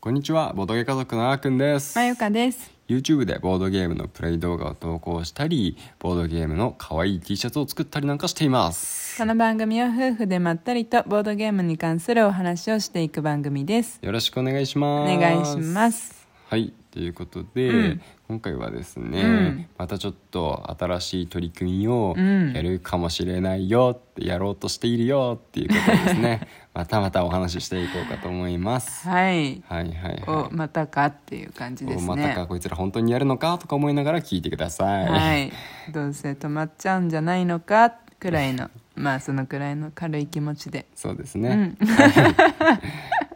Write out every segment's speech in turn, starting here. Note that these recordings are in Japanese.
こんにちは、ボードゲー家族のあーくんです。まゆかです。YouTube でボードゲームのプレイ動画を投稿したり、ボードゲームの可愛い T シャツを作ったりなんかしています。この番組は夫婦でまったりとボードゲームに関するお話をしていく番組です。よろしくお願いしおます。願いします。はい、ということで、うん今回はですね、うんまたちょっと新しい取り組みをうんやるかもしれないよってやろうとしているよっていうことですね。またまたお話ししていこうかと思います。はい。はいはいおはい。またかっていう感じですおまたかね。こいつら本当にやるのかとか思いながら聞いてください。はい。どうせ止まっちゃうんじゃないのかくらいの、まあそのくらいの軽い気持ちで。そうですね。うん。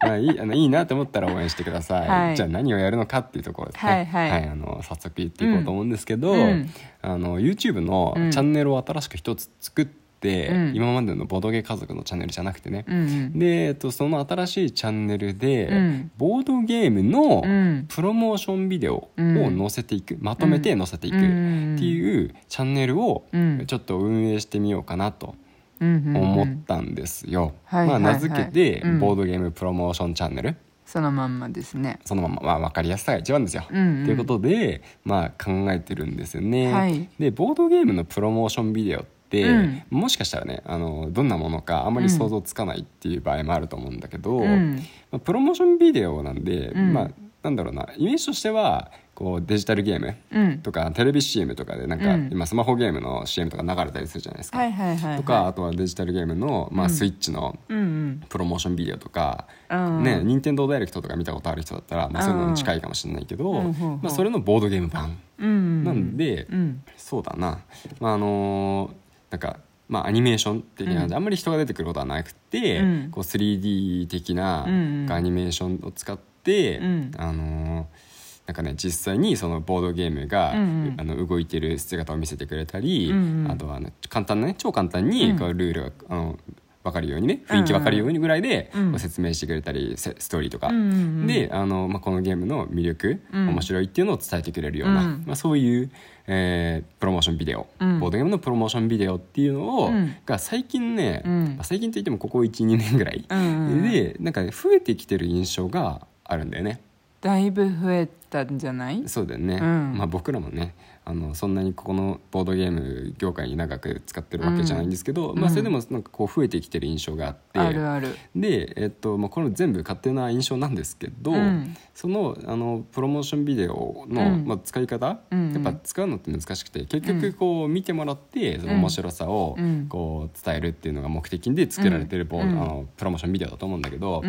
まあいいあのいいなと思ったら応援してください。はい。じゃあ何をやるのかっていうところですね。はいはい。あの早速言っていこうと思うんですけど、うん。あの YouTube のうん。チャンネルを新しく一つ作って、うん。今までのボドゲ家族のチャンネルじゃなくてね。うんうん。で、えっと、その新しいチャンネルで、うん。ボードゲームのうん。プロモーションビデオをうん。載せていく、まとめて載せていくっていうチャンネルをうん。ちょっと運営してみようかなと思ったんですよ。まあ、名付けて、うん。ボードゲームプロモーションチャンネル。そのまんまですね。そのまま、まあ、分かりやすさが一番ですよ。と、うんうん。いうことで、まあ、考えてるんですよね。はい。でボードゲームのプロモーションビデオって、うん。もしかしたらねあのどんなものかあんまり想像つかないっていう場合もあると思うんだけど、うん。まあ、プロモーションビデオなんで、うん。まあなんだろうなイメージとしてはこうデジタルゲームうん。とかテレビ CM とかでなんか、うん今スマホゲームの CM とか流れたりするじゃないですか。はいはいはいはい。とかあとはデジタルゲームの、まあ、うんスイッチのうんうん。プロモーションビデオとか、うんね任天堂ダイレクトとか見たことある人だったら、まあ、そういうのに近いかもしれないけど、うんうんうんうんまあ、それのボードゲーム版うんうん。なんで、うん。そうだな、まああのーなんか、まあ、アニメーション的なうんあんまり人が出てくることはなくて、うんこう 3D 的なうんうんアニメーションを使って、うんあのーなんかね実際にそのボードゲームが、うんうん。あの動いてる姿を見せてくれたり、うんうん。あとは、ね、簡単なね超簡単にうん。こうルールが、あの分かるようにね雰囲気分かるようにぐらいで、うん説明してくれたりせストーリーとか、うんうんうん。であの、まあ、このゲームの魅力、うん。面白いっていうのを伝えてくれるような、うん。まあ、そういう、えープロモーションビデオ、うん。ボードゲームのプロモーションビデオっていうのを、うん。が最近ね、うん。まあ最近といってもここ12年ぐらい、でなんか、ね、増えてきてる印象があるんだよね。だいぶ増えたんじゃない？そうだよね、うん。まあ、僕らもねあのそんなにここのボードゲーム業界に長く使ってるわけじゃないんですけど、うん。まあ、それでもなんかこう増えてきてる印象があって、あるある。で、えっとまあ、これ全部勝手な印象なんですけど、うん。そのあのプロモーションビデオの、うん。まあ、使い方、うんやっぱ使うのって難しくて結局こう見てもらってその面白さをうんこう伝えるっていうのが目的で作られてるボー、うん。あのプロモーションビデオだと思うんだけど、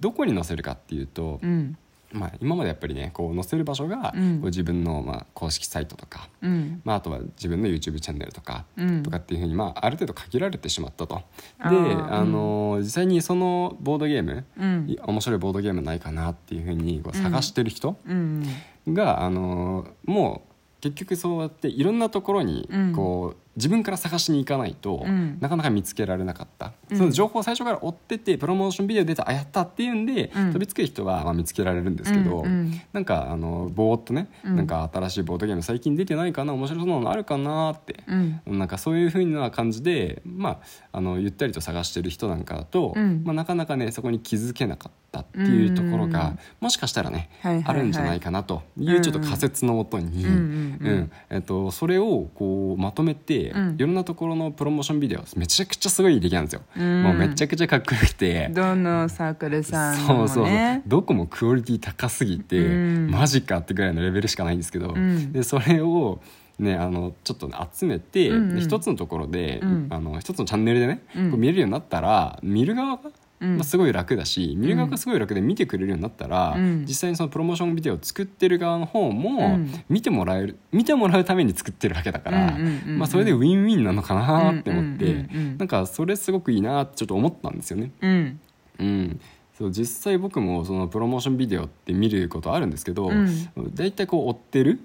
どこに載せるかっていうと、うんまあ、今までやっぱりねこう載せる場所が、うん。自分の、まあ、公式サイトとか、うん。まあ、あとは自分の YouTube チャンネルとか、うん。とかっていうふうに、まあ、ある程度限られてしまったと。であの実際にそのボードゲーム、面白いボードゲームないかなっていうふうにこう探してる人うん。が、あのもう結局そうやっていろんなところにうん。こう、自分から探しに行かないと、うん。なかなか見つけられなかった、うん。その情報を最初から追っててプロモーションビデオ出たあやったっていうんで、うん。飛びつく人はまあ見つけられるんですけど、うんうん。なんかあのぼーっとね、うん。なんか新しいボードゲーム最近出てないかな面白そうなのあるかなって、うん。なんかそういうふうな感じで、まあ、あのゆったりと探してる人なんかだと、うん。まあ、なかなかねそこに気づけなかったっていうところが、うん。もしかしたらね、あるんじゃないかなというちょっと仮説のもとに、うん。えっと、それをこうまとめて、うん。いろんなところのプロモーションビデオめちゃくちゃすごい出来なんですよ、うん。もうめちゃくちゃかっこよくて。どのサークルさんそうもそうそう。ねどこもクオリティ高すぎて、うん。マジかってぐらいのレベルしかないんですけど、ん。でそれを、ね、あのちょっと集めて、うんうん。で一つのところで、うん。あの一つのチャンネルでね、うん。こう見れるようになったら見る側が、うんまあ、すごい楽だし見る側がすごい楽で見てくれるようになったら、うん。実際にそのプロモーションビデオを作ってる側の方も、うん。見てもらえる見てもらうために作ってるわけだから、まあ、それでウィンウィンなのかなって思って、なんかそれすごくいいなってちょっと思ったんですよね。うん。うん、そう実際僕もそのプロモーションビデオって見ることあるんですけど、うん。大体こう追ってる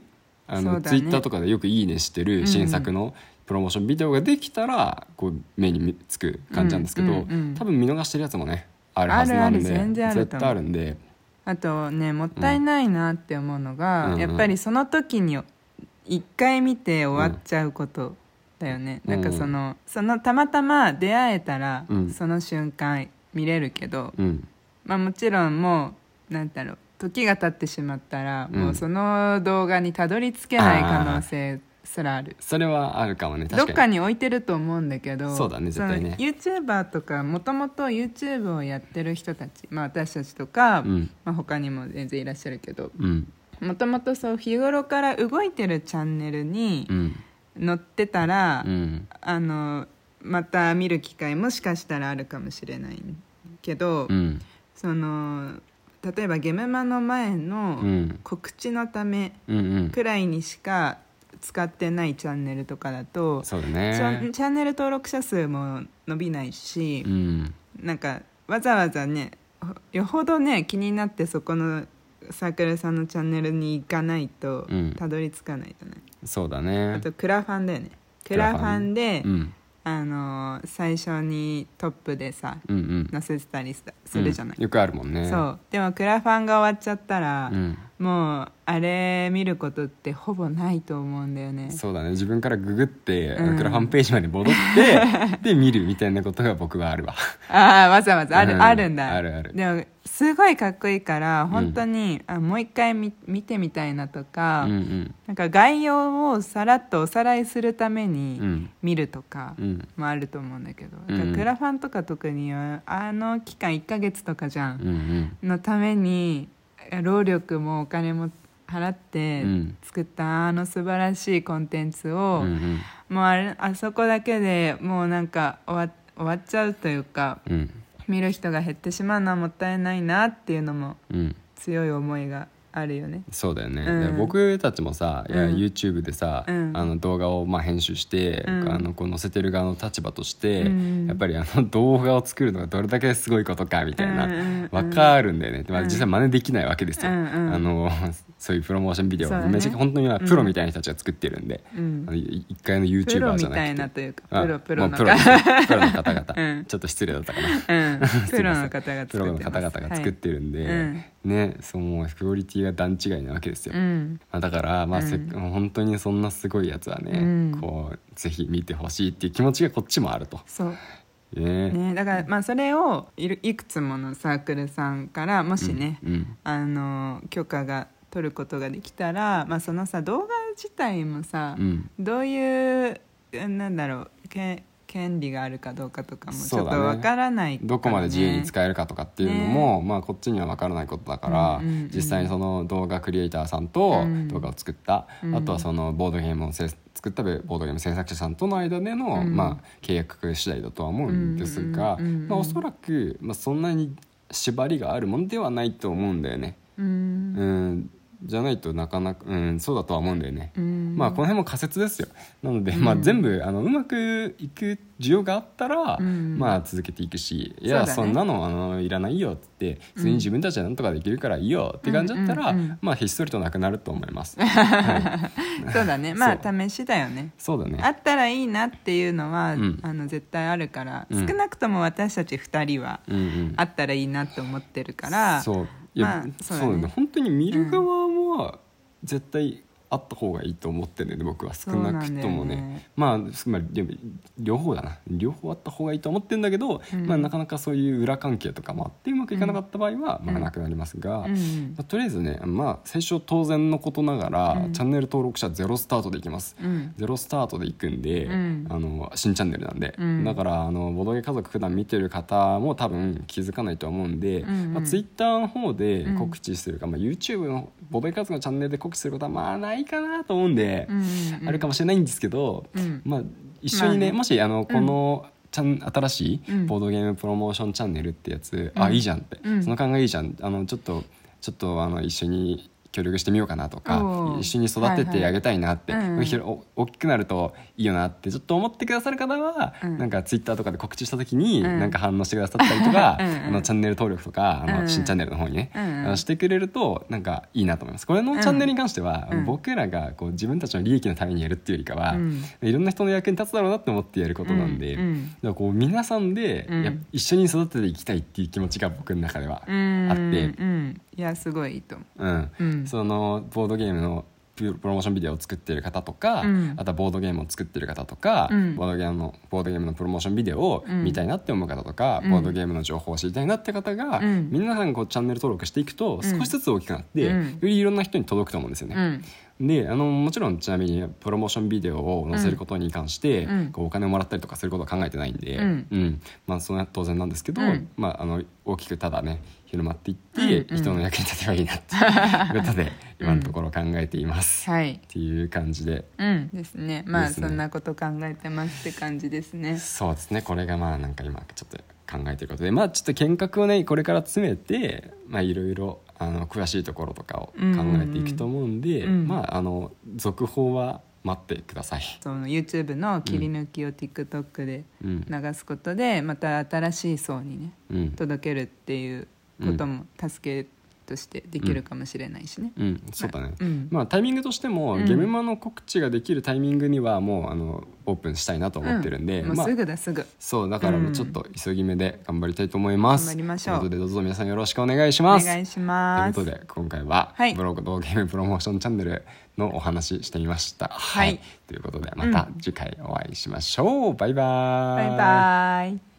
あの、ツイッターとかでよく「いいね」してる新作のプロモーションビデオができたらこう目につく感じなんですけど、多分見逃してるやつもねあるはずなんであるある全然あると思う。絶対あるんで。あとねもったいないなって思うのが、うんやっぱりその時に一回見て終わっちゃうことだよね、うん。なんかそのそのたまたま出会えたら、うん。その瞬間見れるけど、うん。まあ、もちろんもなんだろう時が経ってしまったら、うん。もうその動画にたどり着けない可能性すらある。それはあるかもねどっか確かにに置いてると思うんだけどそうだね絶対ね。その YouTuber とかもともと YouTube をやってる人たち、まあ、私たちとか、うん。まあ、他にも全然いらっしゃるけどうん。もともとそう日頃から動いてるチャンネルにうん。載ってたら、うん。あのまた見る機会もしかしたらあるかもしれないけど、うん。その例えばゲメマの前うのん。告知のためうんうん。くらいにしか使ってないチャンネルとかだと、ね。ンチャンネル登録者数も伸びないしう、ん。なんかわざわざねほよほどね気になってそこのサークルさんのチャンネルに行かないとうん。たどり着かないとね、そうだね。あとクラファンだよね。ククラファン。ラファンで、うんあの最初にトップでさうんうん。載せてたりすするじゃない、うん。よくあるもんね。そう。でもクラファンが終わっちゃったら、うんもうあれ見ることってほぼないと思うんだよね。そうだね。自分からググって、あうん。のクラファンページまで戻って で見るみたいなことが僕はあるわ。ああわざわざある,、うん。あるんだ。あるある。でもすごいかっこいいから本当に、あもう一回見見てみたいなとか、うんうん。なんか概要をさらっとおさらいするためうにん。見るとかうん。もあると思うんだけど、うん。だからクラファンとか特にはあの期間1ヶ月とかじゃん。うんうん。のために労力もお金も払ってうん。作ったあの素晴らしいコンテンツを、うんうん。もうあれあそこだけでもうなんか終わ終わっちゃうというかうん。見る人が減ってしまうのはもったいないなっていうのもうん。強い思いがあるよね。そうだよね、うん。で僕たちもさ、いやうん。YouTube でさ、うん。あの動画をまあ編集して、うん。あのこう載せてる側の立場として、うん。やっぱりあの動画を作るのがどれだけすごいことかみたいな、うんうんうんわかるんだよね、まあ、うん。実際真似できないわけですよ、あのそういうプロモーションビデオ。そうだね。めちゃ本当にはプロみたいな人たちが作ってるんで、うん。あのい一回のプロ YouTuber じゃなくて。みたいなというかあプロプロのもうプロプロの方々、うん。ちょっと失礼だったかな。うん。プロの方が作ってます。プロの方々が作ってるんで、はいうん。ねそのクオリティが段違いなわけですよ、はいうん。まあ、だから、まあせっうん本当にそんなすごいやつはね、うん。こうぜひ見てほしいっていう気持ちがこっちもあると。そう。ね。ねだからまあそれをいるいくつものサークルさんからもしね、うん。あの許可が取ることができたら、まあ、そのさ動画自体もさ、うん。どういうなんだろうけ権利があるかどうかとかもちょっとわからないからね。どこまで自由に使えるかとかっていうのも、まあ、こっちには分からないことだから、うんうんうん。実際にその動画クリエイターさんとうん。動画を作った、うん。あとはそのボードゲームをせ作ったボードゲーム制作者さんとの間での、うん。まあ、契約次第だとは思うんですが、うんうんうんうん。まあ、おそらく、まあ、そんなに縛りがあるもんではないと思うんだよね。うん。うんじゃないとなかなか、うん、そうだとは思うんだよね。うん。まあこの辺も仮説ですよ。なので、まあ、全部あのうまくいく需要があったら、うん。まあ続けていくしいやそ,、ね。んなのあのいらないよって普通に自分たちでなんとかできるからいいよって感じだったら、うんうんうん。まあひっそりとなくなると思います、はい、そうだね。まあそ試しだよね。そうだね。あったらいいなっていうのは、うん。あの絶対あるから、うん。少なくとも私たち2人はうんうん。あったらいいなと思ってるから、そう。いや、まあそううだねね。本当に見る側は絶対あった方がいいと思ってるんで僕は少なくともね。ね。まあつまり両方だな。両方あった方がいいと思ってるんだけど、うん。まあ、なかなかそういう裏関係とかもあってうまくいかなかった場合は、まあ、うんなくなりますが、うん。まあとりあえずね、まあ、最初当然のことながら、うん。チャンネル登録者ゼロスタートでいきます。うん。ゼロスタートでいくんで、うん。あの新チャンネルなんで、うん。だからあのボドゲ家族普段見てる方も多分気づかないと思うんで、うんうん。まあ、ツイッターの方で告知するか、まあ、YouTube のボドゲ家族のチャンネルで告知することはまあないかなと思うんで、うんうんあるかもしれないんですけど、うん。まあ、一緒にね,、まあね。もしあのこの、チャン新しいうん。ボードゲームプロモーションチャンネルってやつ、うん。あいいじゃんって、うん。その考えいいじゃん。あのちょっとちょっとあの一緒に協力してみようかなとか一緒に育ててあげたいなって、はいはい。うん。大きくなるといいよなってちょっと思ってくださる方は、うん。なんかツイッターとかで告知した時に、うん。なんか反応してくださったりとか、あのチャンネル登録とかあの、うん。新チャンネルの方にね、うん。してくれるとなんかいいなと思います。これのチャンネルに関しては、うん。僕らがこう自分たちの利益のためにやるっていうよりかは、うん。いろんな人の役に立つだろうなって思ってやることなんで、うん。こう皆さんで、一緒に育てていきたいっていう気持ちが僕の中ではうん。あって、うんいやすごいいいと思う。ん。う、うん、そのボードゲームのププロモーションビデオを作ってる方とか、うん。あとはボードゲームを作ってる方とか、うん。ボードゲームのボードゲームのプロモーションビデオをうん。見たいなって思う方とか、うん。ボードゲームの情報を知りたいなって方が、うん。皆さんこうチャンネル登録していくとん。少しずつ大きくなって、うん。よりいろんな人に届くと思うんですよね。うんであのもちろんちなみにプロモーションビデオを載せることに関して、うん。こうお金をもらったりとかすることは考えてないんで、うん。まあ、それは当然なんですけど、うん。まあ、あの大きくただね広まっていって、うんうん。人の役に立てばいいなっていうことで 今のところ考えています、はい。っていう感じで。うん。ですね。まあね。そんなこと考えてますって感じですね。そうですね。これがまあなんか今ちょっと考えてることで。まあちょっと見学をねこれから詰めてまあいろいろあの詳しいところとかを考えていくと思うんで、うんうんうん。まああの続報は待ってください。その YouTube の切り抜きを TikTok でうん。流すことでまた新しい層にねうん。届けるっていうことも助けとしてできるかもしれないしね、うん、そうだね、うん。まあタイミングとしても、うん。ゲームマの告知ができるタイミングにはもうあのオープンしたいなと思ってるんで、もうすぐだすぐ。そうだからもうちょっと急ぎ目で頑張りたいと思います、頑張りましょう。ということでどうぞ皆さんよろしくお願いしおます。願いしというますことで今回は、はい。ブログとゲームプロモーションチャンネルのお話ししてみました。はい。ということでまた次回お会いしましょう、バイバーバイバイ